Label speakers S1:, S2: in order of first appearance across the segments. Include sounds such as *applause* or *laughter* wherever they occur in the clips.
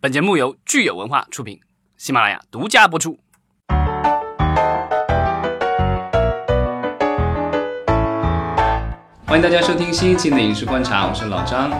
S1: 本节目由聚友文化出品，喜马拉雅独家播出。欢迎大家收听新一期的《影视观察》，我是老张，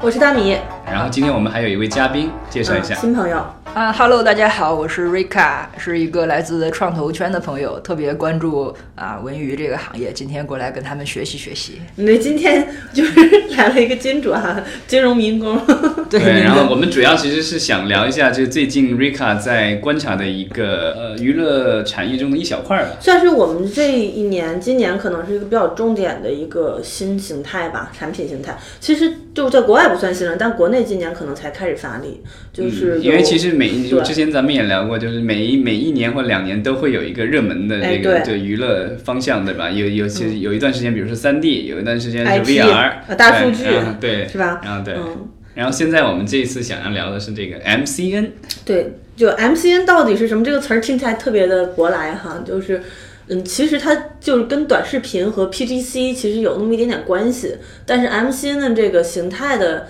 S2: 我是大米。
S1: 然后今天我们还有一位嘉宾，介绍一下。
S2: 新朋友。
S3: 啊哈喽，大家好，我是 Rika，是一个来自创投圈的朋友，特别关注啊文娱这个行业，今天过来跟他们学习学习。
S2: 那今天就是来了一个金主哈，*laughs* 金融民工。*laughs*
S1: 对，然后我们主要其实是想聊一下，就最近 Rika 在观察的一个呃娱乐产业中的一小块吧，
S2: 算是我们这一年，今年可能是一个比较重点的一个新形态吧，产品形态。其实就在国外不算新了，但国内今年可能才开始发力，就是
S1: 因为其实每一就之前咱们也聊过，就是每一每一年或两年都会有一个热门的那个就娱乐方向，对吧？有有其实有一段时间，比如说三 D，有一段时间是 VR，
S2: 大数据，
S1: 对，
S2: 是吧？
S1: 然后对，然后现在我们这一次想要聊的是这个 MCN，
S2: 对，就 MCN 到底是什么？这个词儿听起来特别的舶来哈，就是嗯，其实它就是跟短视频和 PGC 其实有那么一点点关系，但是 MCN 的这个形态的。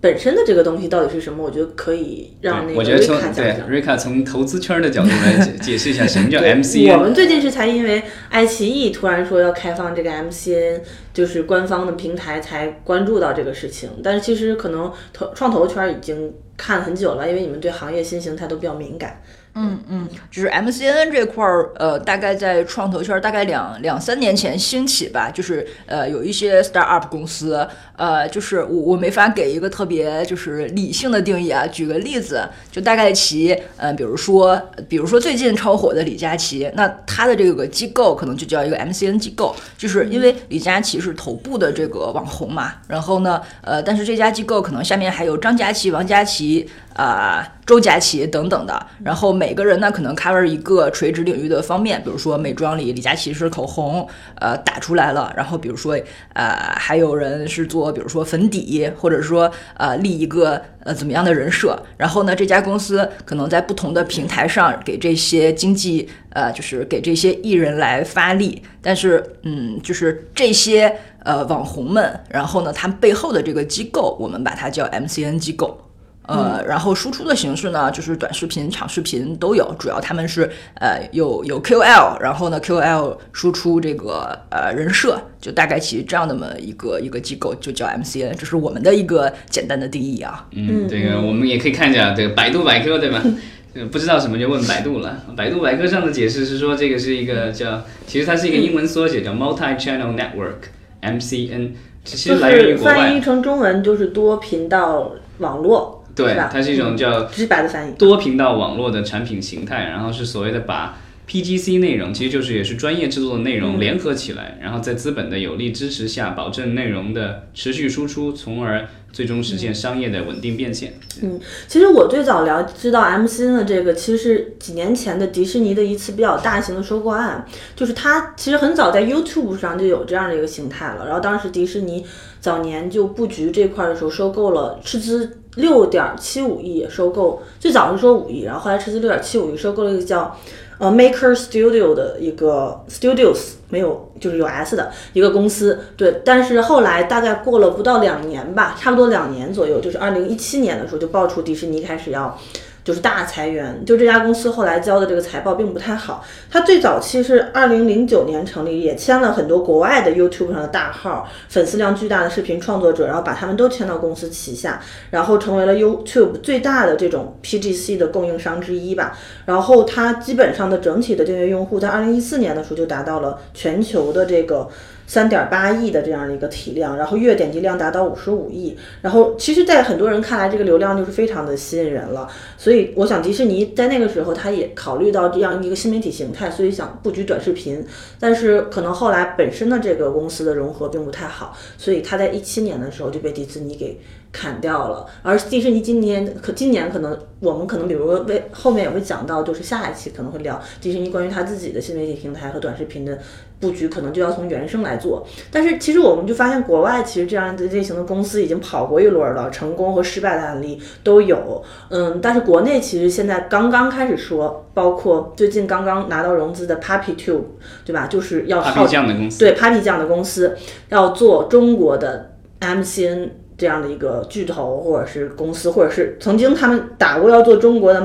S2: 本身的这个东西到底是什么？我觉得可以让那个瑞卡讲
S1: 讲。瑞卡从投资圈的角度来解 *laughs* 解释一下什么叫 MCN。
S2: 我们最近是才因为爱奇艺突然说要开放这个 MCN，就是官方的平台才关注到这个事情。但是其实可能投创投圈已经看很久了，因为你们对行业新形态都比较敏感。
S3: 嗯嗯，就是 MCN 这块儿，呃，大概在创投圈大概两两三年前兴起吧，就是呃有一些 startup 公司，呃，就是我我没法给一个特别就是理性的定义啊。举个例子，就大概其，呃，比如说，比如说最近超火的李佳琦，那他的这个机构可能就叫一个 MCN 机构，就是因为李佳琦是头部的这个网红嘛，然后呢，呃，但是这家机构可能下面还有张佳琪、王佳琪。啊，周佳琪等等的，然后每个人呢可能 cover 一个垂直领域的方面，比如说美妆里李佳琦是口红，呃打出来了，然后比如说呃还有人是做比如说粉底，或者说呃立一个呃怎么样的人设，然后呢这家公司可能在不同的平台上给这些经济呃就是给这些艺人来发力，但是嗯就是这些呃网红们，然后呢他们背后的这个机构，我们把它叫 MCN 机构。呃，然后输出的形式呢，就是短视频、长视频都有，主要他们是呃有有 QL，然后呢 QL 输出这个呃人设，就大概其这样那么一个一个机构，就叫 MCN，这是我们的一个简单的定义啊。
S1: 嗯，这个我们也可以看一下这个百度百科，对吧？*laughs* 不知道什么就问百度了。百度百科上的解释是说，这个是一个叫，其实它是一个英文缩写，叫 Multi-Channel Network，MCN，其实来源于国
S2: 外。翻译成中文就是多频道网络。
S1: 对，它是一种叫
S2: 直白的翻译，
S1: 多频道网络的产品形态，然后是所谓的把 PGC 内容，其实就是也是专业制作的内容联合起来，然后在资本的有力支持下，保证内容的持续输出，从而最终实现商业的稳定变现。
S2: 嗯，其实我最早了知道 MCN 的这个，其实是几年前的迪士尼的一次比较大型的收购案，就是它其实很早在 YouTube 上就有这样的一个形态了，然后当时迪士尼早年就布局这块的时候，收购了斥资。六点七五亿收购，最早是说五亿，然后后来斥资六点七五亿收购了一个叫呃 Maker Studio 的一个 Studios，没有就是有 S 的一个公司，对，但是后来大概过了不到两年吧，差不多两年左右，就是二零一七年的时候就爆出迪士尼开始要。就是大裁员，就这家公司后来交的这个财报并不太好。它最早期是二零零九年成立，也签了很多国外的 YouTube 上的大号，粉丝量巨大的视频创作者，然后把他们都签到公司旗下，然后成为了 YouTube 最大的这种 PGC 的供应商之一吧。然后它基本上的整体的订阅用户在二零一四年的时候就达到了全球的这个。三点八亿的这样一个体量，然后月点击量达到五十五亿，然后其实，在很多人看来，这个流量就是非常的吸引人了。所以，我想迪士尼在那个时候，他也考虑到这样一个新媒体形态，所以想布局短视频。但是，可能后来本身的这个公司的融合并不太好，所以他在一七年的时候就被迪士尼给。砍掉了，而迪士尼今年可今年可能我们可能比如说为后面也会讲到，就是下一期可能会聊迪士尼关于他自己的新媒体平台和短视频的布局，可能就要从原生来做。但是其实我们就发现，国外其实这样的类型的公司已经跑过一轮了，成功和失败的案例都有。嗯，但是国内其实现在刚刚开始说，包括最近刚刚拿到融资的 Papi Tube，对吧？就是要
S1: Papi 酱的公司，
S2: 对 Papi 酱的公司要做中国的 MCN。这样的一个巨头或者是公司，或者是曾经他们打过要做中国的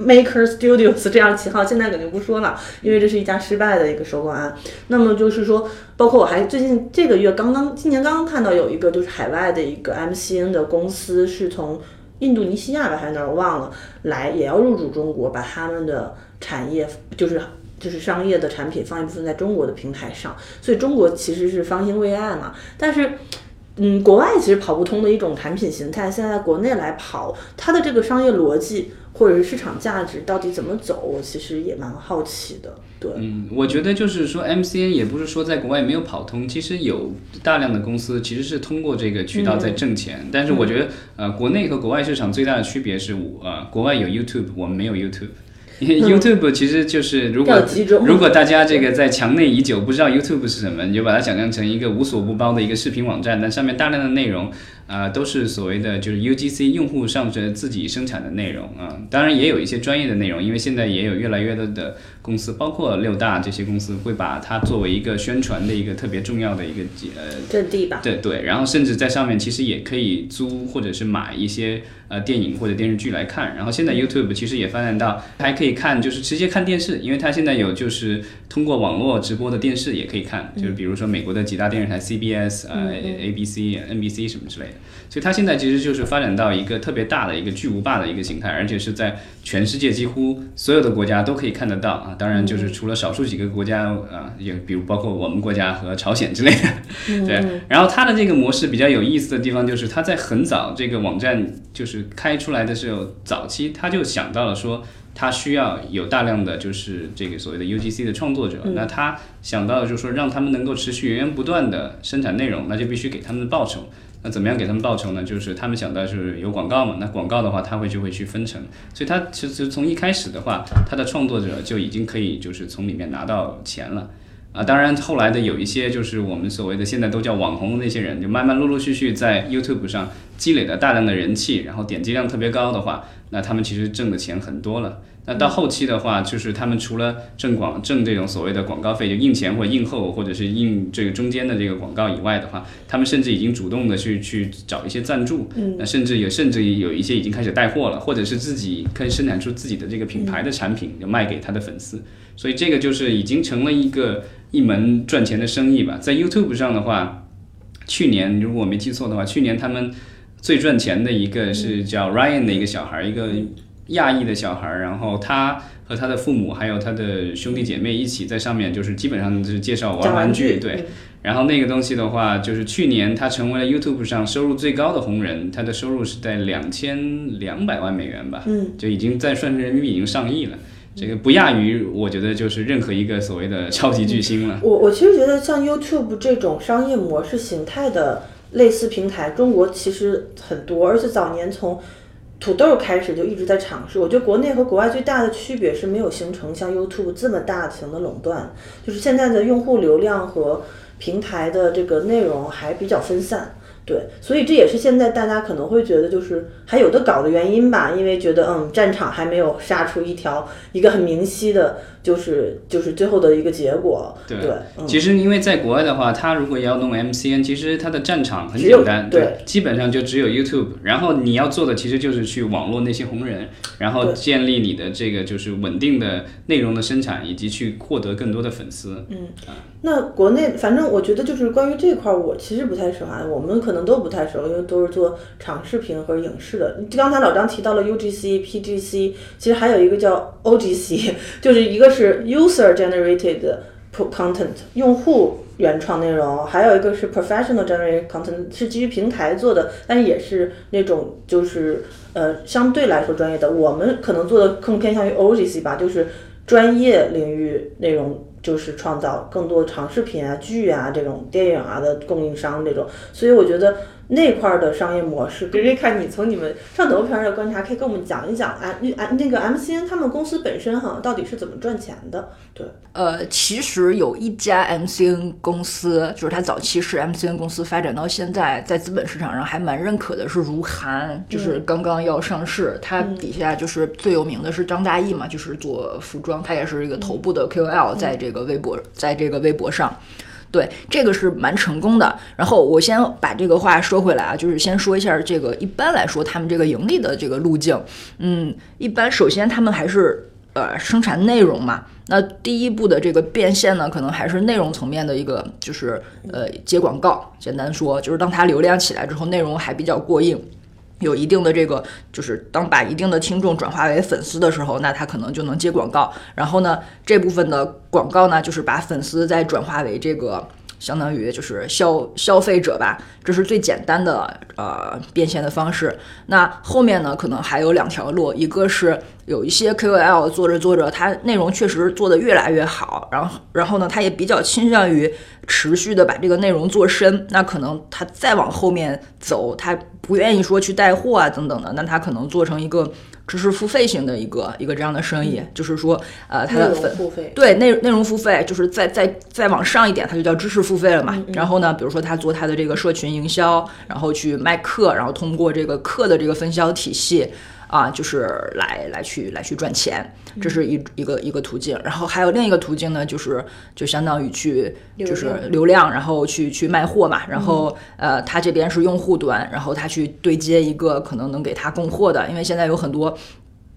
S2: Maker Studios 这样的旗号，现在肯定不说了，因为这是一家失败的一个收购案。那么就是说，包括我还最近这个月刚刚，今年刚刚看到有一个就是海外的一个 MCN 的公司是从印度尼西亚吧还是哪儿我忘了，来也要入驻中国，把他们的产业就是就是商业的产品放一部分在中国的平台上，所以中国其实是方兴未艾嘛，但是。嗯，国外其实跑不通的一种产品形态，现在国内来跑，它的这个商业逻辑或者是市场价值到底怎么走，我其实也蛮好奇的。对，
S1: 嗯，我觉得就是说，MCN 也不是说在国外没有跑通，其实有大量的公司其实是通过这个渠道在挣钱。但是我觉得，呃，国内和国外市场最大的区别是，呃，国外有 YouTube，我们没有 YouTube。*laughs* YouTube 其实就是如果如果大家这个在墙内已久不知道 YouTube 是什么，你就把它想象成一个无所不包的一个视频网站，但上面大量的内容。啊，都是所谓的就是 UGC 用户上着自己生产的内容啊，当然也有一些专业的内容，因为现在也有越来越多的公司，包括六大这些公司会把它作为一个宣传的一个特别重要的一个呃
S2: 阵地吧。
S1: 对对，然后甚至在上面其实也可以租或者是买一些呃电影或者电视剧来看，然后现在 YouTube 其实也发展到还可以看，就是直接看电视，因为它现在有就是通过网络直播的电视也可以看，就是比如说美国的几大电视台 CBS 呃 ABC NBC 什么之类的。所以它现在其实就是发展到一个特别大的一个巨无霸的一个形态，而且是在全世界几乎所有的国家都可以看得到啊。当然，就是除了少数几个国家啊，也比如包括我们国家和朝鲜之类的。对。然后它的这个模式比较有意思的地方就是，它在很早这个网站就是开出来的时候，早期他就想到了说，他需要有大量的就是这个所谓的 UGC 的创作者。那他想到的就是说，让他们能够持续源源不断的生产内容，那就必须给他们的报酬。那怎么样给他们报酬呢？就是他们想到是有广告嘛，那广告的话，他会就会去分成，所以他其实从一开始的话，他的创作者就已经可以就是从里面拿到钱了啊。当然后来的有一些就是我们所谓的现在都叫网红的那些人，就慢慢陆陆续续在 YouTube 上积累了大量的人气，然后点击量特别高的话，那他们其实挣的钱很多了。那到后期的话，就是他们除了挣广挣这种所谓的广告费，就印前或者印后，或者是印这个中间的这个广告以外的话，他们甚至已经主动的去去找一些赞助，那甚至有甚至有一些已经开始带货了，或者是自己可以生产出自己的这个品牌的产品，就卖给他的粉丝。所以这个就是已经成了一个一门赚钱的生意吧。在 YouTube 上的话，去年如果我没记错的话，去年他们最赚钱的一个是叫 Ryan 的一个小孩，一个。亚裔的小孩儿，然后他和他的父母还有他的兄弟姐妹一起在上面，就是基本上就是介绍玩玩具，对。然后那个东西的话，就是去年他成为了 YouTube 上收入最高的红人，他的收入是在两千两百万美元吧，
S2: 嗯，
S1: 就已经在算成人民币已经上亿了，这个不亚于我觉得就是任何一个所谓的超级巨星了。
S2: 我我其实觉得像 YouTube 这种商业模式形态的类似平台，中国其实很多，而且早年从土豆开始就一直在尝试，我觉得国内和国外最大的区别是没有形成像 YouTube 这么大型的垄断，就是现在的用户流量和平台的这个内容还比较分散。对，所以这也是现在大家可能会觉得就是还有的搞的原因吧，因为觉得嗯战场还没有杀出一条一个很明晰的，就是就是最后的一个结果。
S1: 对，
S2: 嗯、
S1: 其实因为在国外的话，他如果要弄 MCN，其实它的战场很简单，
S2: 对，
S1: 基本上就只有 YouTube。然后你要做的其实就是去网络那些红人，然后建立你的这个就是稳定的内容的生产，以及去获得更多的粉丝。
S2: 嗯，那国内反正我觉得就是关于这块，我其实不太熟啊，我们可能。都不太熟，因为都是做长视频和影视的。刚才老张提到了 UGC、PGC，其实还有一个叫 OGC，*laughs* 就是一个是 User Generated Content，用户原创内容；还有一个是 Professional Generated Content，是基于平台做的，但也是那种就是呃相对来说专业的。我们可能做的更偏向于 OGC 吧，就是专业领域内容。就是创造更多长视频啊、剧啊这种电影啊的供应商这种，所以我觉得。那块儿的商业模式，可以看你从你们上头片的观察，可以跟我们讲一讲啊，啊那个 MCN 他们公司本身哈，到底是怎么赚钱的？对，
S3: 呃，其实有一家 MCN 公司，就是它早期是 MCN 公司，发展到现在，在资本市场上还蛮认可的，是如涵，就是刚刚要上市，它底下就是最有名的是张大奕嘛，就是做服装，他也是一个头部的 KOL，在这个微博，在这个微博上。对，这个是蛮成功的。然后我先把这个话说回来啊，就是先说一下这个一般来说他们这个盈利的这个路径。嗯，一般首先他们还是呃生产内容嘛。那第一步的这个变现呢，可能还是内容层面的一个，就是呃接广告。简单说，就是当它流量起来之后，内容还比较过硬。有一定的这个，就是当把一定的听众转化为粉丝的时候，那他可能就能接广告。然后呢，这部分的广告呢，就是把粉丝再转化为这个。相当于就是消消费者吧，这是最简单的呃变现的方式。那后面呢，可能还有两条路，一个是有一些 KOL 做着做着，他内容确实做得越来越好，然后然后呢，他也比较倾向于持续的把这个内容做深。那可能他再往后面走，他不愿意说去带货啊等等的，那他可能做成一个。知识付费型的一个一个这样的生意，就是说，呃，它的粉对内内容付费，就是再再再往上一点，它就叫知识付费了嘛。然后呢，比如说他做他的这个社群营销，然后去卖课，然后通过这个课的这个分销体系。啊，就是来来去来去赚钱，这是一一个一个途径。然后还有另一个途径呢，就是就相当于去就是流量，然后去去卖货嘛。然后呃，他这边是用户端，然后他去对接一个可能能给他供货的，因为现在有很多。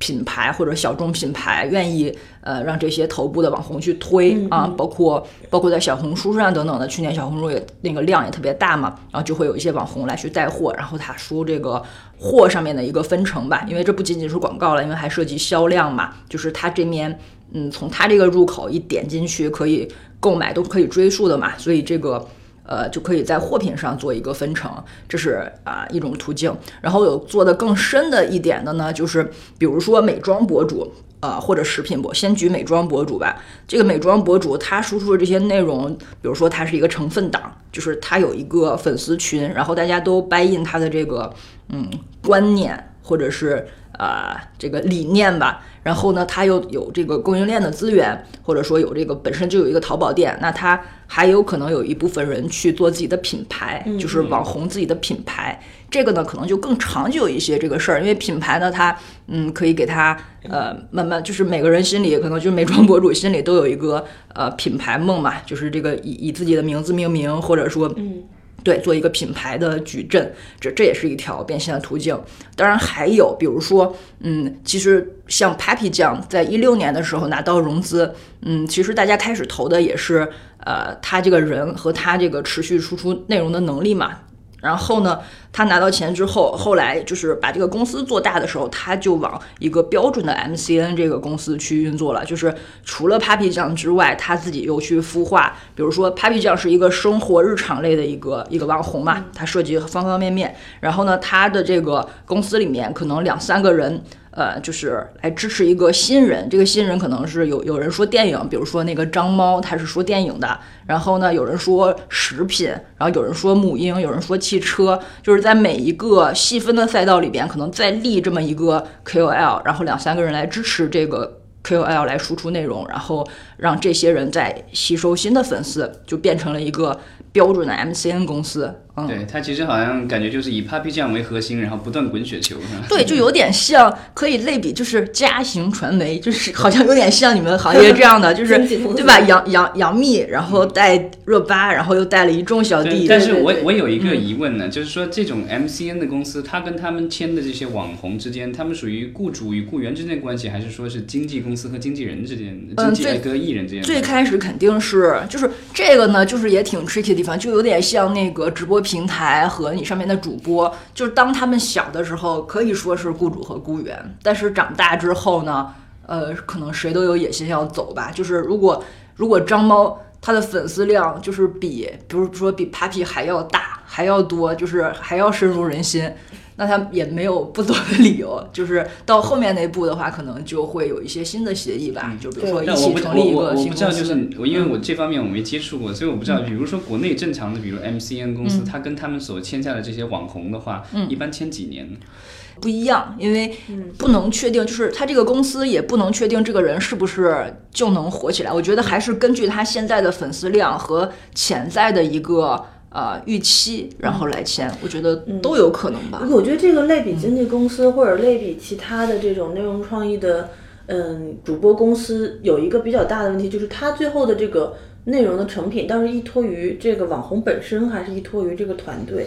S3: 品牌或者小众品牌愿意呃让这些头部的网红去推啊，包括包括在小红书上等等的，去年小红书也那个量也特别大嘛，然后就会有一些网红来去带货，然后他说这个货上面的一个分成吧，因为这不仅仅是广告了，因为还涉及销量嘛，就是他这面嗯从他这个入口一点进去可以购买都可以追溯的嘛，所以这个。呃，就可以在货品上做一个分成，这是啊一种途径。然后有做的更深的一点的呢，就是比如说美妆博主，呃或者食品博，先举美妆博主吧。这个美妆博主他输出的这些内容，比如说他是一个成分党，就是他有一个粉丝群，然后大家都 buy in 他的这个嗯观念或者是呃这个理念吧。然后呢，他又有这个供应链的资源，或者说有这个本身就有一个淘宝店，那他还有可能有一部分人去做自己的品牌，就是网红自己的品牌。这个呢，可能就更长久一些这个事儿，因为品牌呢，它嗯可以给他呃慢慢，就是每个人心里可能就是美妆博主心里都有一个呃品牌梦嘛，就是这个以以自己的名字命名，或者说嗯。对，做一个品牌的矩阵，这这也是一条变现的途径。当然还有，比如说，嗯，其实像 Papi 酱在一六年的时候拿到融资，嗯，其实大家开始投的也是，呃，他这个人和他这个持续输出内容的能力嘛。然后呢，他拿到钱之后，后来就是把这个公司做大的时候，他就往一个标准的 MCN 这个公司去运作了。就是除了 Papi 酱之外，他自己又去孵化，比如说 Papi 酱是一个生活日常类的一个一个网红嘛，它涉及方方面面。然后呢，他的这个公司里面可能两三个人。呃，就是来支持一个新人，这个新人可能是有有人说电影，比如说那个张猫，他是说电影的。然后呢，有人说食品，然后有人说母婴，有人说汽车，就是在每一个细分的赛道里边，可能再立这么一个 KOL，然后两三个人来支持这个 KOL 来输出内容，然后让这些人在吸收新的粉丝，就变成了一个。标准的 MCN 公司，嗯，
S1: 对，它其实好像感觉就是以 Papi 酱为核心，然后不断滚雪球，是吧？
S3: 对，就有点像，可以类比，就是家行传媒，就是好像有点像你们行业这样的，就是 *laughs* 对吧？杨杨杨幂，然后带热巴，然后又带了一众小弟。
S1: 但是我我有一个疑问呢，就是说这种 MCN 的公司，它跟他们签的这些网红之间，他们属于雇主与雇员之间的关系，还是说是经纪公司和经纪人之间，经纪人和艺人之间？
S3: 最开始肯定是，就是这个呢，就是也挺 tricky 的。地方就有点像那个直播平台和你上面的主播，就是当他们小的时候可以说是雇主和雇员，但是长大之后呢，呃，可能谁都有野心要走吧。就是如果如果张猫他的粉丝量就是比，比如说比 Papi 还要大还要多，就是还要深入人心。那他也没有不走的理由，就是到后面那一步的话，可能就会有一些新的协议吧，就比如说一起成立一个新公司。我
S1: 不知道，就是我因为我这方面我没接触过，所以我不知道。比如说国内正常的，比如 MCN 公司，他跟他们所签下的这些网红的话，一般签几年？
S3: 不一样，因为不能确定，就是他这个公司也不能确定这个人是不是就能火起来。我觉得还是根据他现在的粉丝量和潜在的一个。呃，预期然后来签，我觉得都有可能吧。
S2: 我觉得这个类比经纪公司或者类比其他的这种内容创意的，嗯，主播公司有一个比较大的问题，就是它最后的这个内容的成品，倒是依托于这个网红本身，还是依托于这个团队？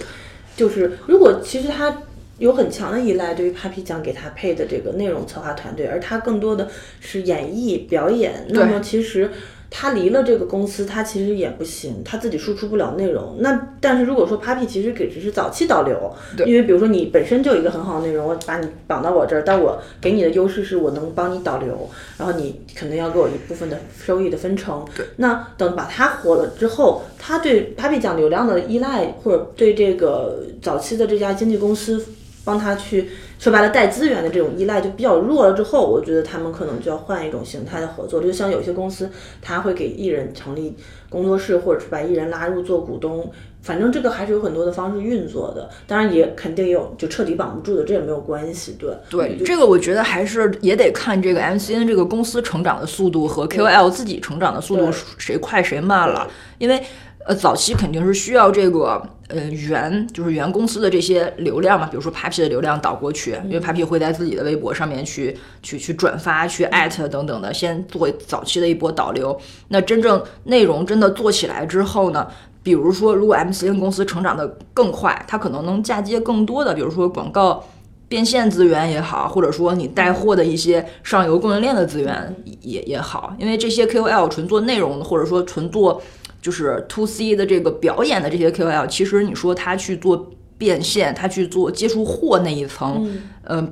S2: 就是如果其实他有很强的依赖，对于 Papi 酱给他配的这个内容策划团队，而他更多的是演绎表演，那么其实。他离了这个公司，他其实也不行，他自己输出不了内容。那但是如果说 Papi 其实给只是早期导流，因为比如说你本身就有一个很好的内容，我把你绑到我这儿，但我给你的优势是我能帮你导流，然后你可能要给我一部分的收益的分成。那等把他火了之后，他对 Papi 讲流量的依赖，或者对这个早期的这家经纪公司。帮他去说白了带资源的这种依赖就比较弱了，之后我觉得他们可能就要换一种形态的合作，就像有些公司他会给艺人成立工作室，或者是把艺人拉入做股东，反正这个还是有很多的方式运作的。当然也肯定有就彻底绑不住的，这也没有关系。对
S3: 对，这个我觉得还是也得看这个 MCN 这个公司成长的速度和 KOL 自己成长的速度谁快谁慢了，因为。呃，早期肯定是需要这个呃原就是原公司的这些流量嘛，比如说 Papi 的流量导过去，因为 Papi 会在自己的微博上面去去去转发、去艾特等等的，先做早期的一波导流。那真正内容真的做起来之后呢，比如说如果 MCN 公司成长的更快，它可能能嫁接更多的，比如说广告变现资源也好，或者说你带货的一些上游供应链的资源也也好，因为这些 KOL 纯做内容或者说纯做。就是 to C 的这个表演的这些 KOL，其实你说他去做变现，他去做接触货那一层。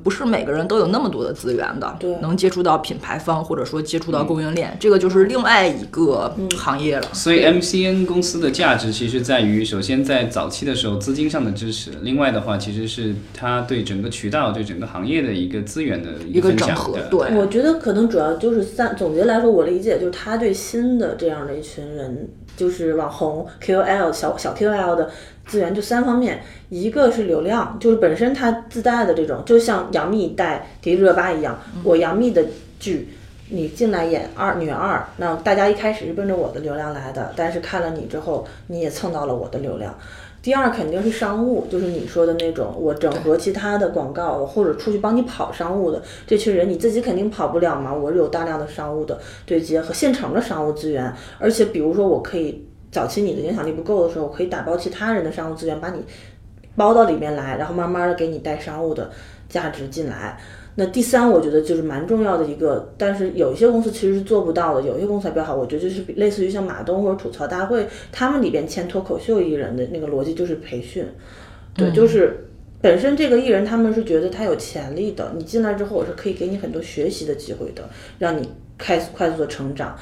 S3: 不是每个人都有那么多的资源的，
S2: 对，
S3: 能接触到品牌方或者说接触到供应链，这个就是另外一个行业了。
S1: 所以 MCN 公司的价值其实在于，首先在早期的时候资金上的支持，另外的话其实是它对整个渠道、对整个行业的一个资源的
S3: 一个整合。对，
S2: 我觉得可能主要就是三，总结来说，我理解就是他对新的这样的一群人，就是网红 KOL 小小 KOL 的。资源就三方面，一个是流量，就是本身它自带的这种，就像杨幂带迪丽热巴一样，我杨幂的剧，你进来演二女二，那大家一开始是奔着我的流量来的，但是看了你之后，你也蹭到了我的流量。第二肯定是商务，就是你说的那种，我整合其他的广告或者出去帮你跑商务的这群人，你自己肯定跑不了嘛，我有大量的商务的对接和现成的商务资源，而且比如说我可以。早期你的影响力不够的时候，可以打包其他人的商务资源，把你包到里面来，然后慢慢的给你带商务的价值进来。那第三，我觉得就是蛮重要的一个，但是有一些公司其实是做不到的，有些公司还比较好。我觉得就是类似于像马东或者吐槽大会，他们里边签脱口秀艺人的那个逻辑就是培训，对，就是本身这个艺人他们是觉得他有潜力的，你进来之后我是可以给你很多学习的机会的，让你快快速的成长。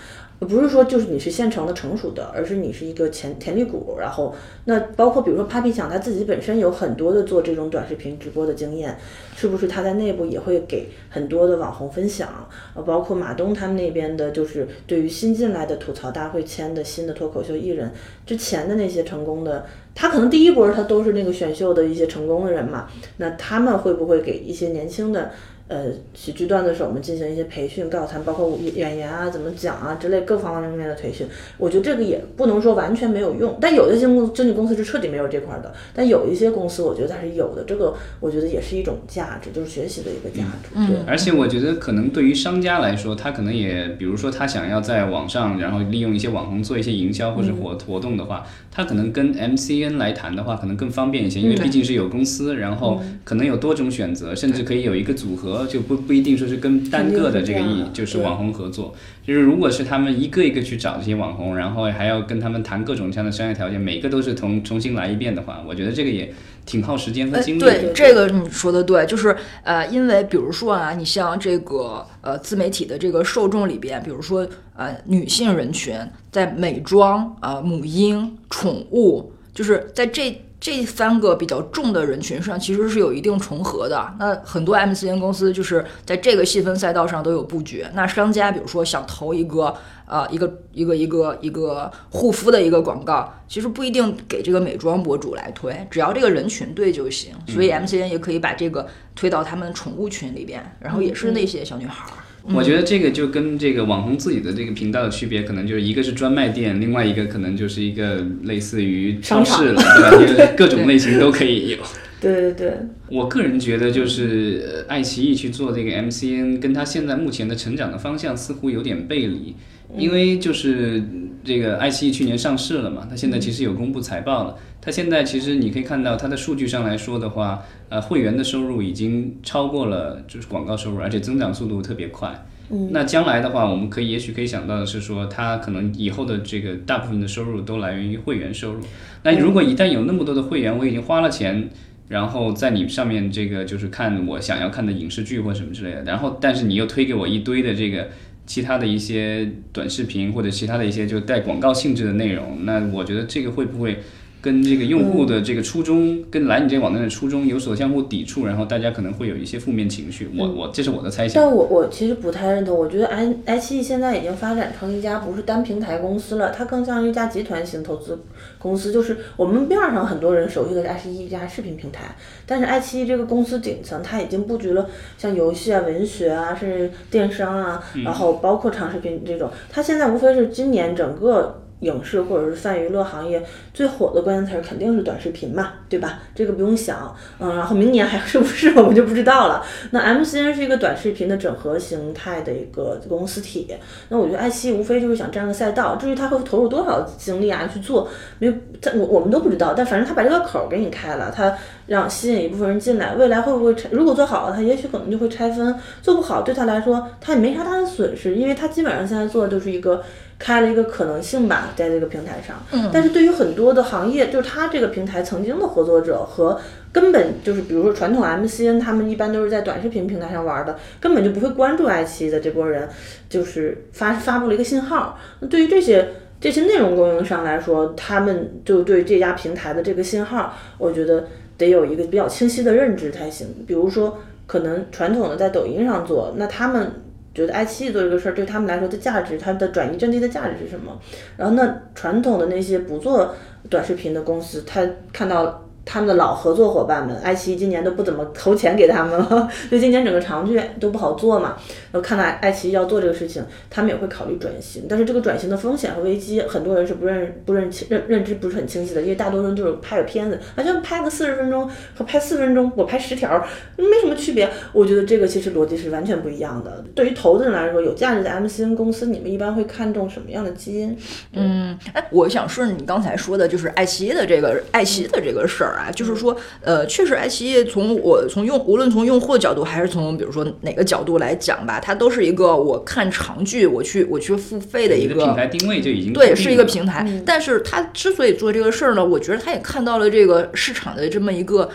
S2: 不是说就是你是现成的成熟的，而是你是一个潜潜力股。然后那包括比如说 Papi 酱他自己本身有很多的做这种短视频直播的经验，是不是他在内部也会给很多的网红分享？呃，包括马东他们那边的，就是对于新进来的吐槽大会签的新的脱口秀艺人，之前的那些成功的，他可能第一波他都是那个选秀的一些成功的人嘛，那他们会不会给一些年轻的？呃，喜剧段子手们进行一些培训，告诉他们包括演员啊怎么讲啊之类各方方面面的培训。我觉得这个也不能说完全没有用，但有的经经纪公司是彻底没有这块的，但有一些公司我觉得它是有的。这个我觉得也是一种价值，就是学习的一个价值。
S3: 嗯，
S1: 而且我觉得可能对于商家来说，他可能也，比如说他想要在网上，然后利用一些网红做一些营销或者活活动的话，他可能跟 MCN 来谈的话，可能更方便一些，因为毕竟是有公司，然后可能有多种选择，甚至可以有一个组合。就不不一定说是跟单个的这个艺就是网红合作，就是如果是他们一个一个去找这些网红，然后还要跟他们谈各种这样的商业条件，每个都是重重新来一遍的话，我觉得这个也挺耗时间和精力。
S3: 对，这个你说的对，就是呃，因为比如说啊，你像这个呃自媒体的这个受众里边，比如说呃女性人群，在美妆啊、母婴、宠物，就是在这。这三个比较重的人群上，其实是有一定重合的。那很多 MCN 公司就是在这个细分赛道上都有布局。那商家比如说想投一个呃一个一个一个一个护肤的一个广告，其实不一定给这个美妆博主来推，只要这个人群对就行。所以 MCN 也可以把这个推到他们宠物群里边，然后也是那些小女孩。
S1: 我觉得这个就跟这个网红自己的这个频道的区别，可能就是一个是专卖店，另外一个可能就是一个类似于超市了，对吧？因 *laughs* 为各种类型都可以有。
S2: 对对对。
S1: 我个人觉得，就是爱奇艺去做这个 MCN，跟他现在目前的成长的方向似乎有点背离。因为就是这个爱奇艺去年上市了嘛，它现在其实有公布财报了。它现在其实你可以看到它的数据上来说的话，呃，会员的收入已经超过了就是广告收入，而且增长速度特别快。嗯，那将来的话，我们可以也许可以想到的是说，它可能以后的这个大部分的收入都来源于会员收入。那如果一旦有那么多的会员，我已经花了钱，然后在你上面这个就是看我想要看的影视剧或什么之类的，然后但是你又推给我一堆的这个其他的一些短视频或者其他的一些就带广告性质的内容，那我觉得这个会不会？跟这个用户的这个初衷，跟来你这个网站的初衷有所相互抵触，然后大家可能会有一些负面情绪。我我这是我的猜想。
S2: 但我我其实不太认同，我觉得爱爱奇艺现在已经发展成一家不是单平台公司了，它更像一家集团型投资公司。就是我们面上很多人熟悉的爱奇艺一家视频平台，但是爱奇艺这个公司顶层它已经布局了像游戏啊、文学啊，甚至电商啊，然后包括长视频这种。它现在无非是今年整个。影视或者是泛娱乐行业最火的关键词肯定是短视频嘛，对吧？这个不用想，嗯，然后明年还是不是 *laughs* 我们就不知道了。那 MCN 是一个短视频的整合形态的一个公司体，那我觉得爱奇艺无非就是想占个赛道，至于他会投入多少精力啊去做，没有，我我们都不知道。但反正他把这个口给你开了，他让吸引一部分人进来，未来会不会拆？如果做好了，他也许可能就会拆分；做不好，对他来说他也没啥大的损失，因为他基本上现在做的就是一个。开了一个可能性吧，在这个平台上。嗯，但是对于很多的行业，就是他这个平台曾经的合作者和根本就是，比如说传统 MCN，他们一般都是在短视频平台上玩的，根本就不会关注爱奇艺的这波人，就是发发布了一个信号。那对于这些这些内容供应商来说，他们就对这家平台的这个信号，我觉得得有一个比较清晰的认知才行。比如说，可能传统的在抖音上做，那他们。觉得爱奇艺做这个事儿对他们来说的价值，它的转移阵地的价值是什么？然后那传统的那些不做短视频的公司，他看到。他们的老合作伙伴们，爱奇艺今年都不怎么投钱给他们了，*laughs* 所以今年整个长剧都不好做嘛。然后看到爱奇艺要做这个事情，他们也会考虑转型。但是这个转型的风险和危机，很多人是不认、不认清、认认知不是很清晰的。因为大多数人就是拍个片子，好像拍个四十分钟和拍四分钟，我拍十条没什么区别。我觉得这个其实逻辑是完全不一样的。对于投资人来说，有价值的 MCN 公司，你们一般会看重什么样的基因？
S3: 嗯，哎，我想顺着你刚才说的，就是爱奇艺的这个爱奇艺的这个事儿。啊，就是说，呃，确实，爱奇艺从我从用，无论从用户的角度，还是从比如说哪个角度来讲吧，它都是一个我看长剧，我去我去付费的一个
S1: 平台定位就已经
S3: 对，是一个平台。但是它之所以做这个事儿呢，我觉得它也看到了这个市场的这么一个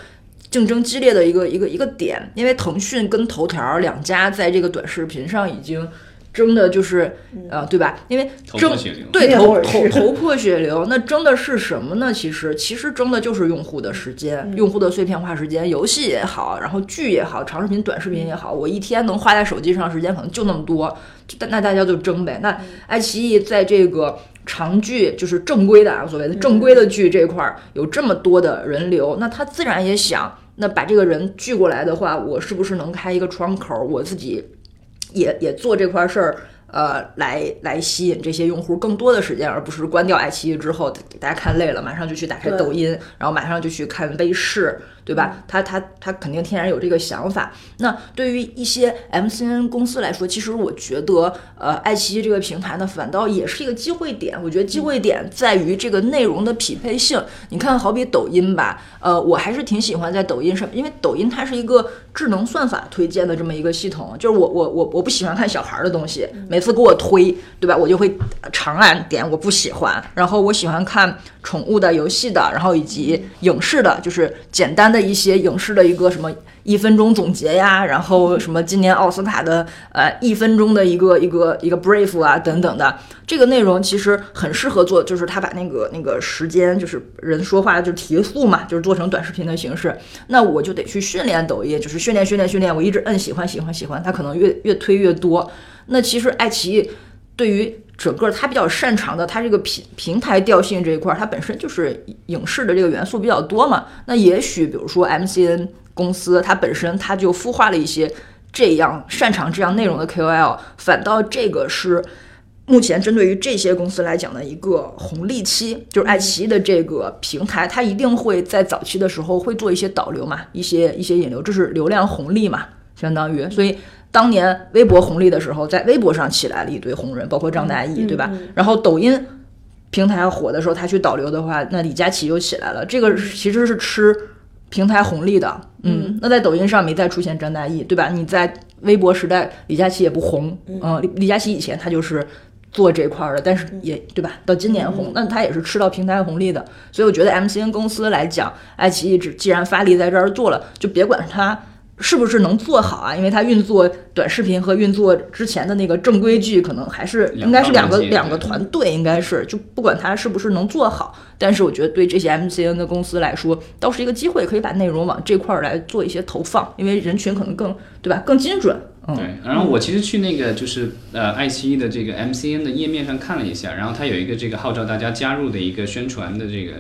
S3: 竞争激烈的一个一个一个点，因为腾讯跟头条两家在这个短视频上已经。争的就是，呃，对吧？因为争对头头头破血流，那争的是什么呢？其实其实争的就是用户的时间，用户的碎片化时间，游戏也好，然后剧也好，长视频、短视频也好，我一天能花在手机上时间可能就那么多，那那大家就争呗。那爱奇艺在这个长剧，就是正规的啊，所谓的正规的剧这块儿有这么多的人流，那他自然也想，那把这个人聚过来的话，我是不是能开一个窗口，我自己。也也做这块事儿，呃，来来吸引这些用户更多的时间，而不是关掉爱奇艺之后，大家看累了，马上就去打开抖音，然后马上就去看微视。对吧？他他他肯定天然有这个想法。那对于一些 MCN 公司来说，其实我觉得，呃，爱奇艺这个平台呢，反倒也是一个机会点。我觉得机会点在于这个内容的匹配性。你看，好比抖音吧，呃，我还是挺喜欢在抖音上，因为抖音它是一个智能算法推荐的这么一个系统。就是我我我我不喜欢看小孩的东西，每次给我推，对吧？我就会长按点我不喜欢。然后我喜欢看宠物的、游戏的，然后以及影视的，就是简单的。一些影视的一个什么一分钟总结呀，然后什么今年奥斯卡的呃一分钟的一个一个一个 brief 啊等等的，这个内容其实很适合做，就是他把那个那个时间就是人说话就提速嘛，就是做成短视频的形式。那我就得去训练抖音，就是训练训练训练，我一直摁喜欢喜欢喜欢，它可能越越推越多。那其实爱奇艺对于整个它比较擅长的，它这个平平台调性这一块，它本身就是影视的这个元素比较多嘛。那也许比如说 MCN 公司，它本身它就孵化了一些这样擅长这样内容的 KOL，反倒这个是目前针对于这些公司来讲的一个红利期，就是爱奇艺的这个平台，它一定会在早期的时候会做一些导流嘛，一些一些引流，这是流量红利嘛，相当于，所以。当年微博红利的时候，在微博上起来了一堆红人，包括张大奕，对吧？然后抖音平台火的时候，他去导流的话，那李佳琦又起来了。这个其实是吃平台红利的。嗯，那在抖音上没再出现张大奕，对吧？你在微博时代，李佳琦也不红。嗯，李李佳琦以前他就是做这块的，但是也对吧？到今年红，那他也是吃到平台红利的。所以我觉得 MCN 公司来讲，爱奇艺只既然发力在这儿做了，就别管它。是不是能做好啊？因为它运作短视频和运作之前的那个正规剧，可能还是应该是两个两个团队，应该是就不管它是不是能做好，但是我觉得对这些 MCN 的公司来说，倒是一个机会，可以把内容往这块儿来做一些投放，因为人群可能更对吧，更精准。
S1: 对，然后我其实去那个就是呃爱奇艺的这个 MCN 的页面上看了一下，然后它有一个这个号召大家加入的一个宣传的这个。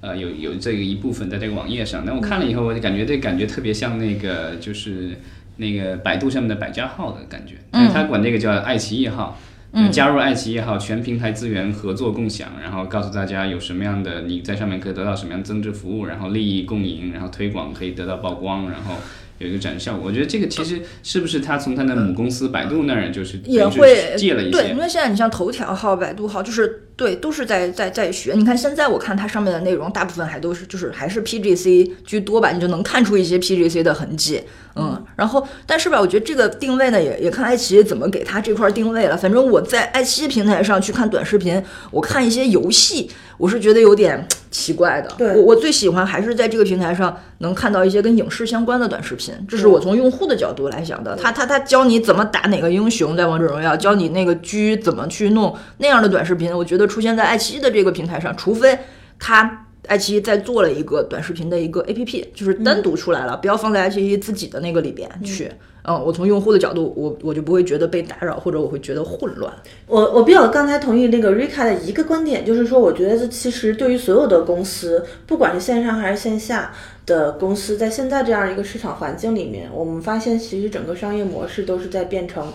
S1: 呃，有有这个一部分在这个网页上，那我看了以后，我就感觉这感觉特别像那个就是那个百度上面的百家号的感觉，嗯，他管这个叫爱奇艺号，嗯，加入爱奇艺号，全平台资源合作共享，然后告诉大家有什么样的你在上面可以得到什么样增值服务，然后利益共赢，然后推广可以得到曝光，然后。有一个展示效果，我觉得这个其实是不是他从他的母公司百度那儿就是
S3: 也会
S1: 借了一些？
S3: 对，因为现在你像头条号、百度号，就是对，都是在在在学。你看现在我看它上面的内容，大部分还都是就是还是 PGC 居多吧，你就能看出一些 PGC 的痕迹。嗯，然后但是吧，我觉得这个定位呢，也也看爱奇艺怎么给它这块定位了。反正我在爱奇艺平台上去看短视频，我看一些游戏，我是觉得有点奇怪的。
S2: 对，
S3: 我我最喜欢还是在这个平台上能看到一些跟影视相关的短视频，这是我从用户的角度来想的。他他他教你怎么打哪个英雄在王者荣耀，教你那个狙怎么去弄那样的短视频，我觉得出现在爱奇艺的这个平台上，除非他。爱奇艺在做了一个短视频的一个 A P P，就是单独出来了，不要放在爱奇艺自己的那个里边去。嗯，我从用户的角度，我我就不会觉得被打扰，或者我会觉得混乱。
S2: 我我比较刚才同意那个 Rika 的一个观点，就是说，我觉得其实对于所有的公司，不管是线上还是线下的公司，在现在这样一个市场环境里面，我们发现其实整个商业模式都是在变成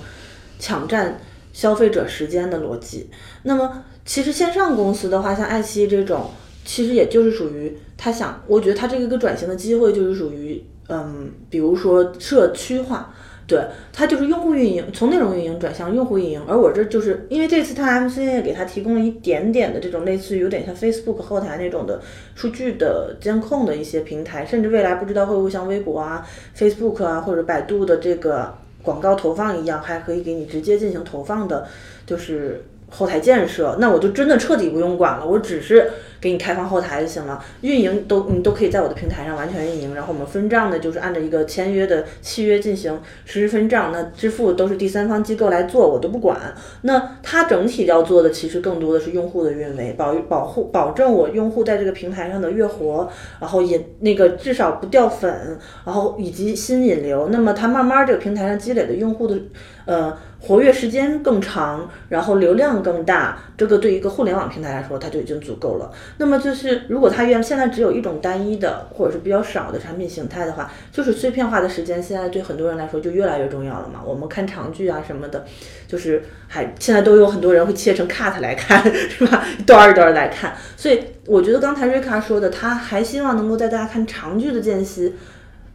S2: 抢占消费者时间的逻辑。那么，其实线上公司的话，像爱奇艺这种。其实也就是属于他想，我觉得他这个一个转型的机会就是属于，嗯，比如说社区化，对，他就是用户运营，从内容运营转向用户运营。而我这就是因为这次他 MCN 也给他提供了一点点的这种类似于有点像 Facebook 后台那种的数据的监控的一些平台，甚至未来不知道会不会像微博啊、Facebook 啊或者百度的这个广告投放一样，还可以给你直接进行投放的，就是后台建设，那我就真的彻底不用管了，我只是。给你开放后台就行了，运营都你都可以在我的平台上完全运营，然后我们分账呢，就是按照一个签约的契约进行实时分账，那支付都是第三方机构来做，我都不管。那它整体要做的其实更多的是用户的运维，保保护保证我用户在这个平台上的月活，然后也那个至少不掉粉，然后以及新引流。那么它慢慢这个平台上积累的用户的呃。活跃时间更长，然后流量更大，这个对一个互联网平台来说，它就已经足够了。那么就是，如果它原现在只有一种单一的或者是比较少的产品形态的话，就是碎片化的时间，现在对很多人来说就越来越重要了嘛。我们看长剧啊什么的，*laughs* 就是还现在都有很多人会切成 cut 来看，是吧？一段一段来看。所以我觉得刚才瑞卡说的，他还希望能够在大家看长剧的间隙。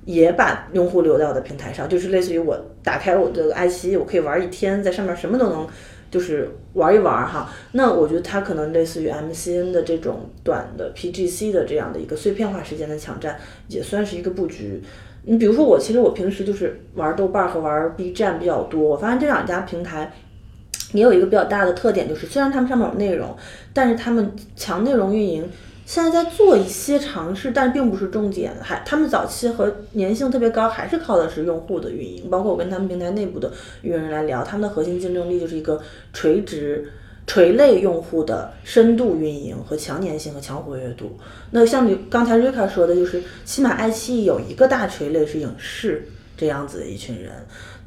S2: 也把用户留到我的平台上，就是类似于我打开我的爱奇艺，我可以玩一天，在上面什么都能，就是玩一玩哈。那我觉得它可能类似于 MCN 的这种短的 PGC 的这样的一个碎片化时间的抢占，也算是一个布局。你比如说我，其实我平时就是玩豆瓣和玩 B 站比较多，我发现这两家平台也有一个比较大的特点，就是虽然他们上面有内容，但是他们强内容运营。现在在做一些尝试，但并不是重点。还他们早期和粘性特别高，还是靠的是用户的运营。包括我跟他们平台内部的运营人来聊，他们的核心竞争力就是一个垂直、垂类用户的深度运营和强粘性和强活跃度。那像你刚才瑞卡说的，就是起码爱奇艺有一个大垂类是影视这样子的一群人。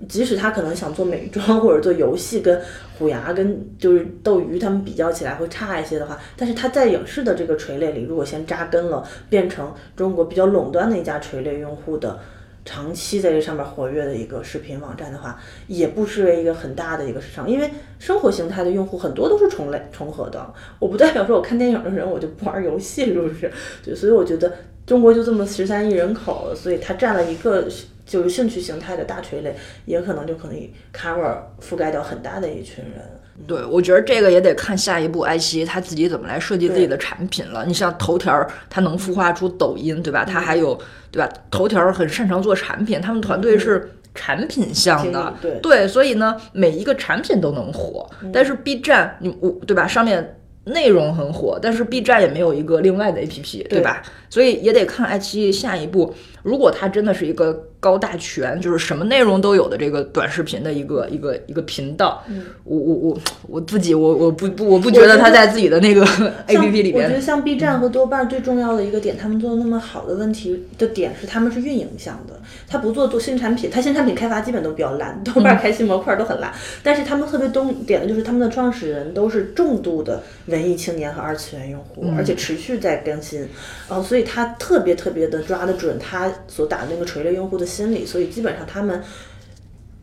S2: 即使他可能想做美妆或者做游戏，跟虎牙跟就是斗鱼他们比较起来会差一些的话，但是他在影视的这个垂类里，如果先扎根了，变成中国比较垄断的一家垂类用户的，长期在这上面活跃的一个视频网站的话，也不失为一个很大的一个市场。因为生活形态的用户很多都是重类重合的，我不代表说我看电影的人我就不玩游戏，是不是？对，所以我觉得中国就这么十三亿人口，所以它占了一个。就是兴趣形态的大垂类，也可能就可以 cover 覆盖掉很大的一群人。
S3: 对，我觉得这个也得看下一步爱奇艺它自己怎么来设计自己的产品了。你像头条，它能孵化出抖音，对吧？它还有，对吧？头条很擅长做产品，他们团队是产品向的，
S2: 对
S3: 对，所以呢，每一个产品都能火。但是 B 站，你我对吧？上面内容很火，但是 B 站也没有一个另外的 APP，对吧？所以也得看爱奇艺下一步，如果它真的是一个高大全，就是什么内容都有的这个短视频的一个一个一个频道，我我我我自己我我不不我不觉得他在自己的那个 APP *laughs* 里边
S2: 我觉得像 B 站和豆瓣最重要的一个点，他们做的那么好的问题的点是，他们是运营向的，他不做做新产品，他新产品开发基本都比较烂，豆瓣开新模块都很烂，但是他们特别重点的就是他们的创始人都是重度的文艺青年和二次元用户，而且持续在更新，哦，所以他特别特别的抓得准他所打的那个垂类用户的心理，所以基本上他们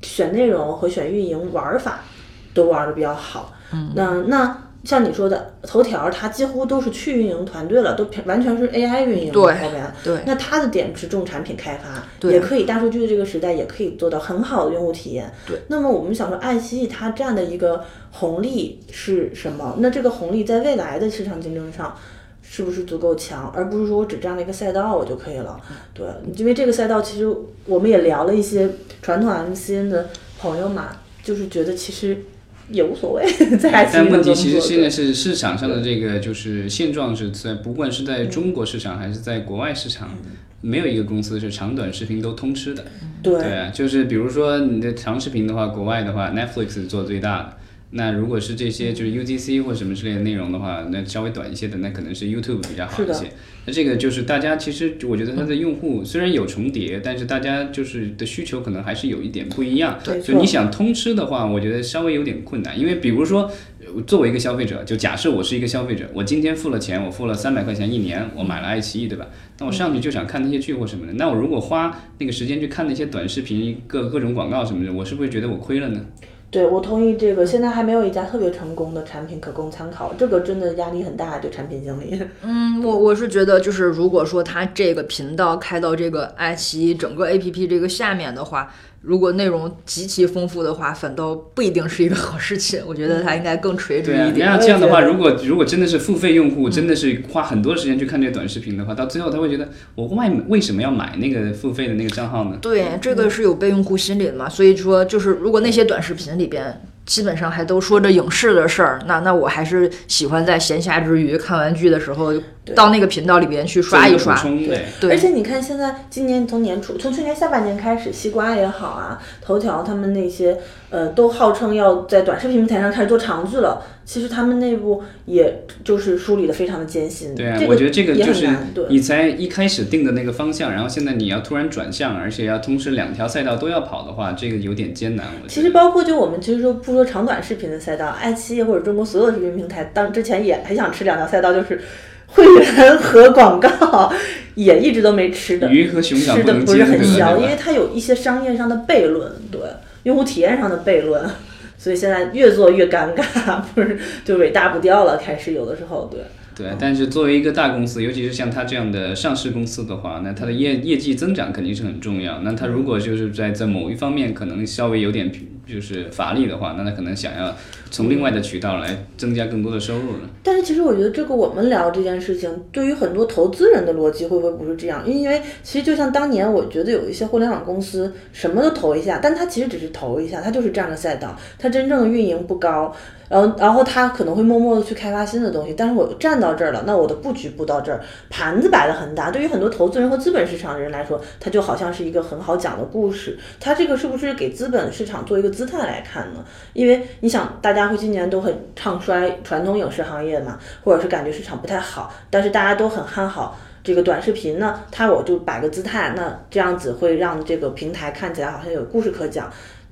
S2: 选内容和选运营玩法都玩的比较好。嗯，那那像你说的头条，它几乎都是去运营团队了，都完全是 AI 运营
S3: 对
S2: 后边。
S3: 对
S2: 那它的点是重产品开发，
S3: 对
S2: 也可以大数据的这个时代也可以做到很好的用户体验。
S3: 对，
S2: 那么我们想说，爱奇艺它占的一个红利是什么？那这个红利在未来的市场竞争上。是不是足够强，而不是说我只占了一个赛道我就可以了？对，因为这个赛道其实我们也聊了一些传统 MCN 的朋友嘛，就是觉得其实也无所谓，*laughs* 在
S1: 但问题其实现在是市场上的这个就是现状是在，不管是在中国市场还是在国外市场，没有一个公司是长短视频都通吃的。
S2: 对
S1: 就是比如说你的长视频的话，国外的话，Netflix 是做最大的。那如果是这些就是 UGC 或什么之类的内容的话，那稍微短一些的，那可能是 YouTube 比较好一些。那这个就是大家其实我觉得它的用户虽然有重叠，但是大家就是的需求可能还是有一点不一样。
S2: 对
S1: 就你想通吃的话，我觉得稍微有点困难，因为比如说。呃作为一个消费者，就假设我是一个消费者，我今天付了钱，我付了三百块钱一年，我买了爱奇艺，对吧？那我上去就想看那些剧或什么的，那我如果花那个时间去看那些短视频、各各种广告什么的，我是不是觉得我亏了呢？
S2: 对，我同意这个。现在还没有一家特别成功的产品可供参考，这个真的压力很大，对产品经理。*laughs*
S3: 嗯，我我是觉得，就是如果说他这个频道开到这个爱奇艺整个 APP 这个下面的话，如果内容极其丰富的话，反倒不一定是一个好事情。我觉得它应该更垂直
S1: 对啊
S3: 一，点。
S1: 那这样的话，如果如果真的是付费用户，真的是花很多时间去看这些短视频的话，到最后他会觉得，我为为什么要买那个付费的那个账号呢？
S3: 对，这个是有被用户心理的嘛，所以说就是如果那些短视频里边基本上还都说着影视的事儿，那那我还是喜欢在闲暇之余看完剧的时候，到那个频道里边去刷一刷。
S1: 对。
S3: 对
S2: 而且你看，现在今年从年初，从去年下半年开始，西瓜也好啊，头条他们那些呃，都号称要在短视频平台上开始做长剧了。其实他们内部也就是梳理的非常的艰辛。
S1: 对啊，
S2: 这
S1: 我觉得这个就是。你才一开始定的那个方向，然后现在你要突然转向，而且要同时两条赛道都要跑的话，这个有点艰难。
S2: 其实包括就我们其实说不说长短视频的赛道，爱奇艺或者中国所有的视频平台，当之前也很想吃两条赛道，就是 *laughs* 会员和广告，也一直都没吃的。
S1: 鱼和熊掌
S2: 吃的不是
S1: 兼
S2: 很香，
S1: 得
S2: 因为它有一些商业上的悖论，对用户体验上的悖论，所以现在越做越尴尬，*laughs* 不是就尾大不掉了，开始有的时候对。
S1: 对，但是作为一个大公司，尤其是像它这样的上市公司的话，那它的业业绩增长肯定是很重要。那它如果就是在在某一方面可能稍微有点就是乏力的话，那它可能想要从另外的渠道来增加更多的收入了。
S2: 但是其实我觉得这个我们聊这件事情，对于很多投资人的逻辑会不会不是这样？因为其实就像当年，我觉得有一些互联网公司什么都投一下，但它其实只是投一下，它就是占个赛道，它真正的运营不高。然后，然后他可能会默默的去开发新的东西，但是我站到这儿了，那我的布局布到这儿，盘子摆得很大。对于很多投资人和资本市场的人来说，它就好像是一个很好讲的故事。它这个是不是给资本市场做一个姿态来看呢？因为你想，大家大家会今年都很唱衰传统影视行业嘛，或者是感觉市场不太好，但是大家都很看好。这个短视频呢，它我就摆个姿态，那这样子会让这个平台看起来好像有故事可讲。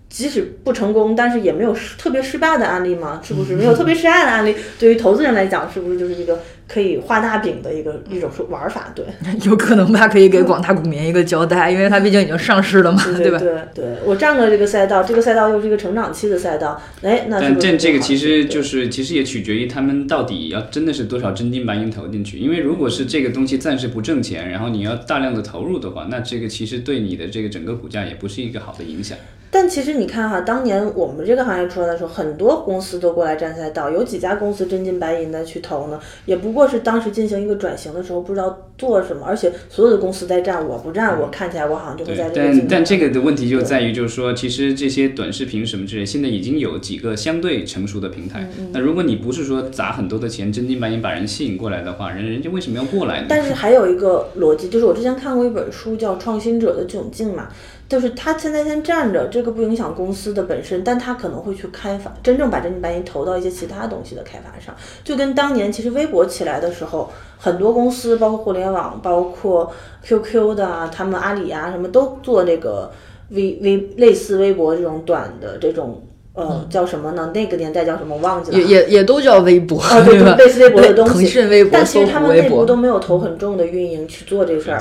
S2: 即使不成功，但是也没有特别失败的案例吗？是不是没有特别失败的案例？对于投资人来讲，是不是就是一个可以画大饼的一个一种说玩法，对，*laughs*
S3: 有可能吧，可以给广大股民一个交代，因为它毕竟已经上市了嘛，吧？
S2: 对对对，我占了这个赛道，这个赛道又是一个成长期的赛道，哎，那
S1: 但这这个其实就是其实也取决于他们到底要真的是多少真金白银投进去，因为如果是这个东西暂时不挣钱，然后你要大量的投入的话，那这个其实对你的这个整个股价也不是一个好的影响。
S2: 但其实你看哈，当年我们这个行业出来的时候，很多公司都过来站赛道，有几家公司真金白银的去投呢，也不过是当时进行一个转型的时候不知道做什么，而且所有的公司在站，我不站，我看起来我好像就会在，这个
S1: 但但这个的问题就在于，就是说，其实这些短视频什么之类，现在已经有几个相对成熟的平
S2: 嗯
S1: 台。那如果你不是说砸很多的钱，真金白银把人吸引过来的话，人人家为什么要过来呢？
S2: 但是还有一个逻辑，就是我之前看过一本书叫《创新者的窘境》嘛，就是他现在先站着，这个不影响公司的本身，但他可能会去开发，真正把真金白银投到一些其他东西的开发上，就跟当年其实微博起来的时候，很多公司，包括互联网，包括 QQ 的，他们阿里啊什么都做那个微微类似微博这种短的这种。呃，叫什么呢？那个年代叫什么忘记了。
S3: 也也也都叫微博，
S2: 啊，对，
S3: 吧？
S2: 类似微博的东西。
S3: 腾讯微博、
S2: 但其实他们内部都没有投很重的运营去做这事儿，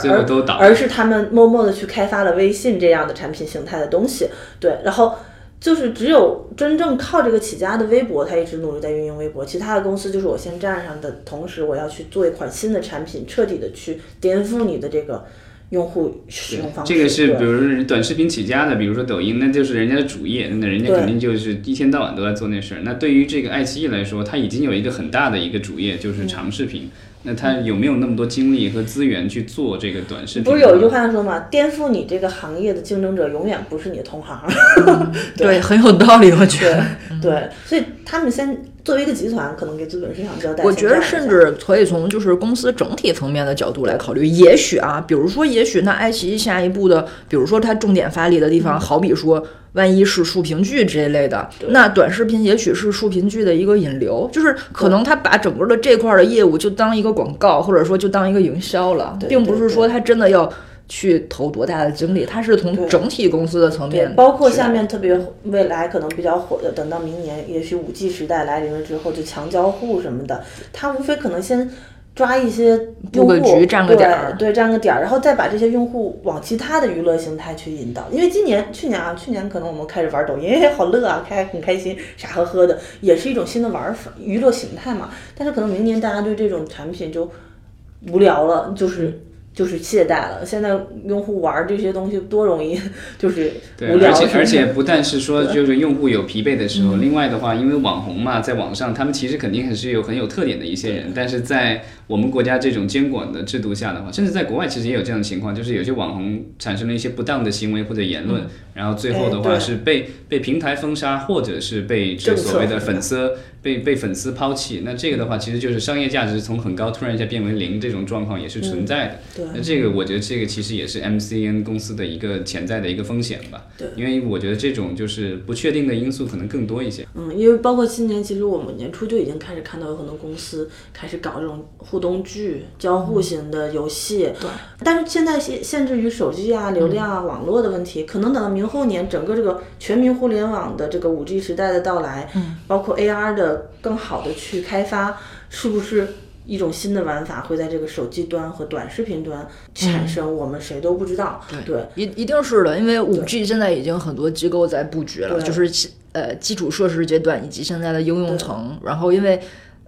S2: 而而是他们默默的去开发了微信这样的产品形态的东西。对，然后就是只有真正靠这个起家的微博，他一直努力在运营微博。其他的公司就是我先站上的同时，我要去做一款新的产品，彻底的去颠覆你的这个用户使用方式。
S1: 这个是比如说短视频起家的，比如说抖音，那就是人家的主业，那人家肯定就是一天到晚都在做那事儿。那对于这个爱奇艺来说，它已经有一个很大的一个主业，
S2: 嗯
S1: 就是长视频。那它有没有那么多精力和资源去做这个短视频？
S2: 不是有一句话说嘛，颠覆你这个行业的竞争者永远不是你的同行。*laughs*
S3: 对，很有道理，我觉得。
S2: 对，所以他们先作为一个集团，可能给资本市场交代。
S3: 我觉得甚至可以从就是公司整体层面的角度来考虑，也许啊，比如说，也许那爱奇艺下一步的，比如说它重点发力的地方，好比说。万一是竖屏剧这一类的，那短视频也许是竖屏剧的一个引流，就是可能他把整个的这块的业务就当一个广告，或者说就当一个营销了，并不是说他真的要去投多大的精力，它是从整体公司的层，面，
S2: 包括下面特别未来可能比较火的，等到明年，也许五 G 时代来临了之后，就强交互什么的，它无非可能先抓一些
S3: 用户局占个点儿
S2: 对，对，占个点儿，然后再把这些用户往其他的娱乐形态去引导。因为今年、去年啊，去年可能我们开始玩抖音，哎，好乐啊，开很开心，傻呵呵的，也是一种新的玩法、娱乐形态嘛。但是可能明年大家对这种产品就无聊了，就是。就是懈怠了。现在用户玩这些东西多容易，就是
S1: 对，
S2: 无聊。
S1: 而且而且不但是说就是用户有疲惫的时候，另外的话，因为网红嘛，在网上他们其实肯定还是有很有特点的一些人，但是在我们国家这种监管的制度下的话，甚至在国外其实也有这样的情况，就是有些网红产生了一些不当的行为或者言论，然后最后的话是被被平台封杀，或者是被这所谓的粉丝被被粉丝抛弃。那这个的话，其实就是商业价值从很高突然一下变为零这种状况也是存在的。
S2: 对
S1: 那这个我觉得这个其实也是 MCN 公司的一个潜在的一个风险吧。
S2: 对，
S1: 因为我觉得这种就是不确定的因素可能更多一些。
S2: 嗯，因为包括今年，其实我们年初就已经开始看到有很多公司开始搞这种互动剧、交互型的游戏。
S3: 对。
S2: 但是现在限限制于手机啊、流量啊、网络的问题，可能等到明后年，整个这个全民互联网的这个五 G 时代的到来，嗯，包括 AR 的更好的去开发，是不是？一种新的玩法会在这个手机端和短视频端产生，我们谁都不知道。对，
S3: 一一定是的，因为五 G 现在已经很多机构在布局了，
S2: 对
S3: 就是呃基础设施阶段以及现在的应用层，然后因为。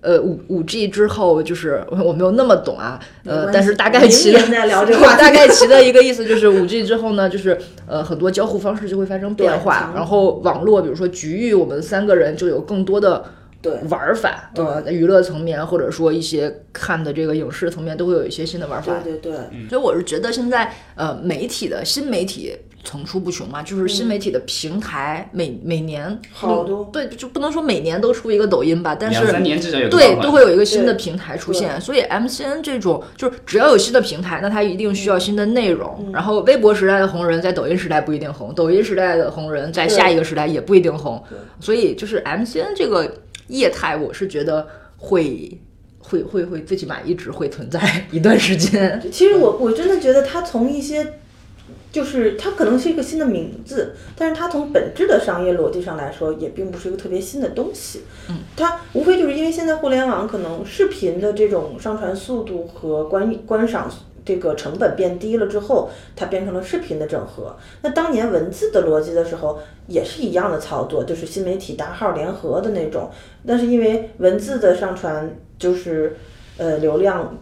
S3: 呃，五五 G 之后就是我没有那么懂啊，呃，但是大概其的 *laughs* 大概其的一个意思就是五 G 之后呢，就是呃很多交互方式就会发生变化，然后网络比如说局域，我们三个人就有更多的
S2: 对
S3: 玩法，呃，娱乐层面或者说一些看的这个影视层面都会有一些新的玩法。
S2: 对对对，
S3: 所以我是觉得现在呃媒体的新媒体层出不穷嘛，就是新媒体的平台每每年
S2: 好多
S3: 对，就不能说每年都出一个抖音吧，但是
S1: 两三年至少有
S3: 对都会有一个新的平台出现，所以 MCN 这种就是只要有新的平台，那它一定需要新的内容。然后微博时代的红人在抖音时代不一定红，抖音时代的红人在下一个时代也不一定红，所以就是 MCN 这个业态，我是觉得会。会会会，最起码一直会存在 *laughs* 一段时间。
S2: 其实我我真的觉得它从一些。就是它可能是一个新的名字，但是它从本质的商业逻辑上来说，也并不是一个特别新的东西。
S3: 嗯，
S2: 它无非就是因为现在互联网可能视频的这种上传速度和观观赏这个成本变低了之后，它变成了视频的整合。那当年文字的逻辑的时候，也是一样的操作，就是新媒体大号联合的那种。但是因为文字的上传就是呃流量。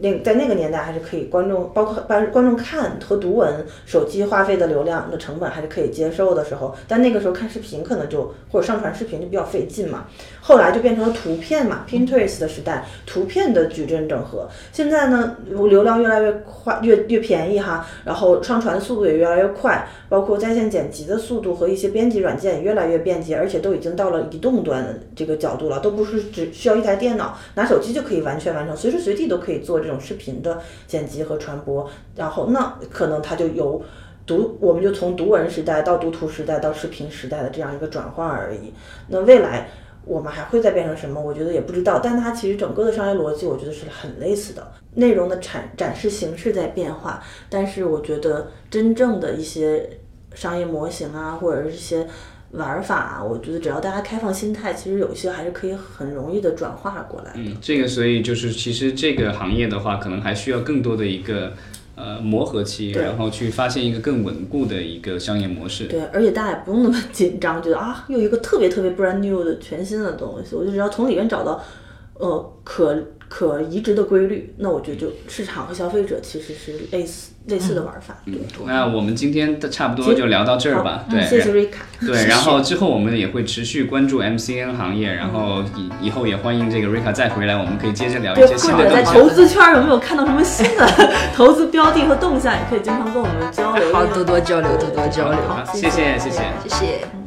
S2: 那在那个年代还是可以，观众包括观观众看和读文，手机花费的流量的成本还是可以接受的时候，但那个时候看视频可能就或者上传视频就比较费劲嘛。后来就变成了图片嘛，Pinterest 的时代，图片的矩阵整合。现在呢，流量越来越快，越越便宜哈，然后上传速度也越来越快，包括在线剪辑的速度和一些编辑软件也越来越便捷，而且都已经到了移动端这个角度了，都不是只需要一台电脑，拿手机就可以完全完成，随时随地都可以做这种视频的剪辑和传播。然后那可能它就由读，我们就从读文时代到读图时代到视频时代的这样一个转换而已。那未来。我们还会再变成什么？我觉得也不知道，但它其实整个的商业逻辑，我觉得是很类似的。内容的产展示形式在变化，但是我觉得真正的一些商业模型啊，或者是一些玩法啊，我觉得只要大家开放心态，其实有些还是可以很容易的转化过来的。
S1: 嗯，这个所以就是其实这个行业的话，可能还需要更多的一个。呃，磨合期，然后去发现一个更稳固的一个商业模式。
S2: 对，而且大家也不用那么紧张，觉得啊，又一个特别特别 brand new 的全新的东西，我就只要从里面找到，呃，可可移植的规律，那我觉得就市场和消费者其实是类似。类似的玩法。
S1: 嗯，那我们今天的差不多就聊到这儿吧。对，
S2: 谢谢瑞卡。
S1: 对，*laughs* 然后之后我们也会持续关注 MCN 行业，然后以以后也欢迎这个瑞卡再回来，我们可以接着聊一些新的。
S2: 或者在投资圈有没有看到什么新的 *laughs* 投资标的和动向，也可以经常跟我们交流。
S3: 好，多多交流，多多交流。
S2: 好，
S1: 谢谢，谢谢，
S3: 谢谢。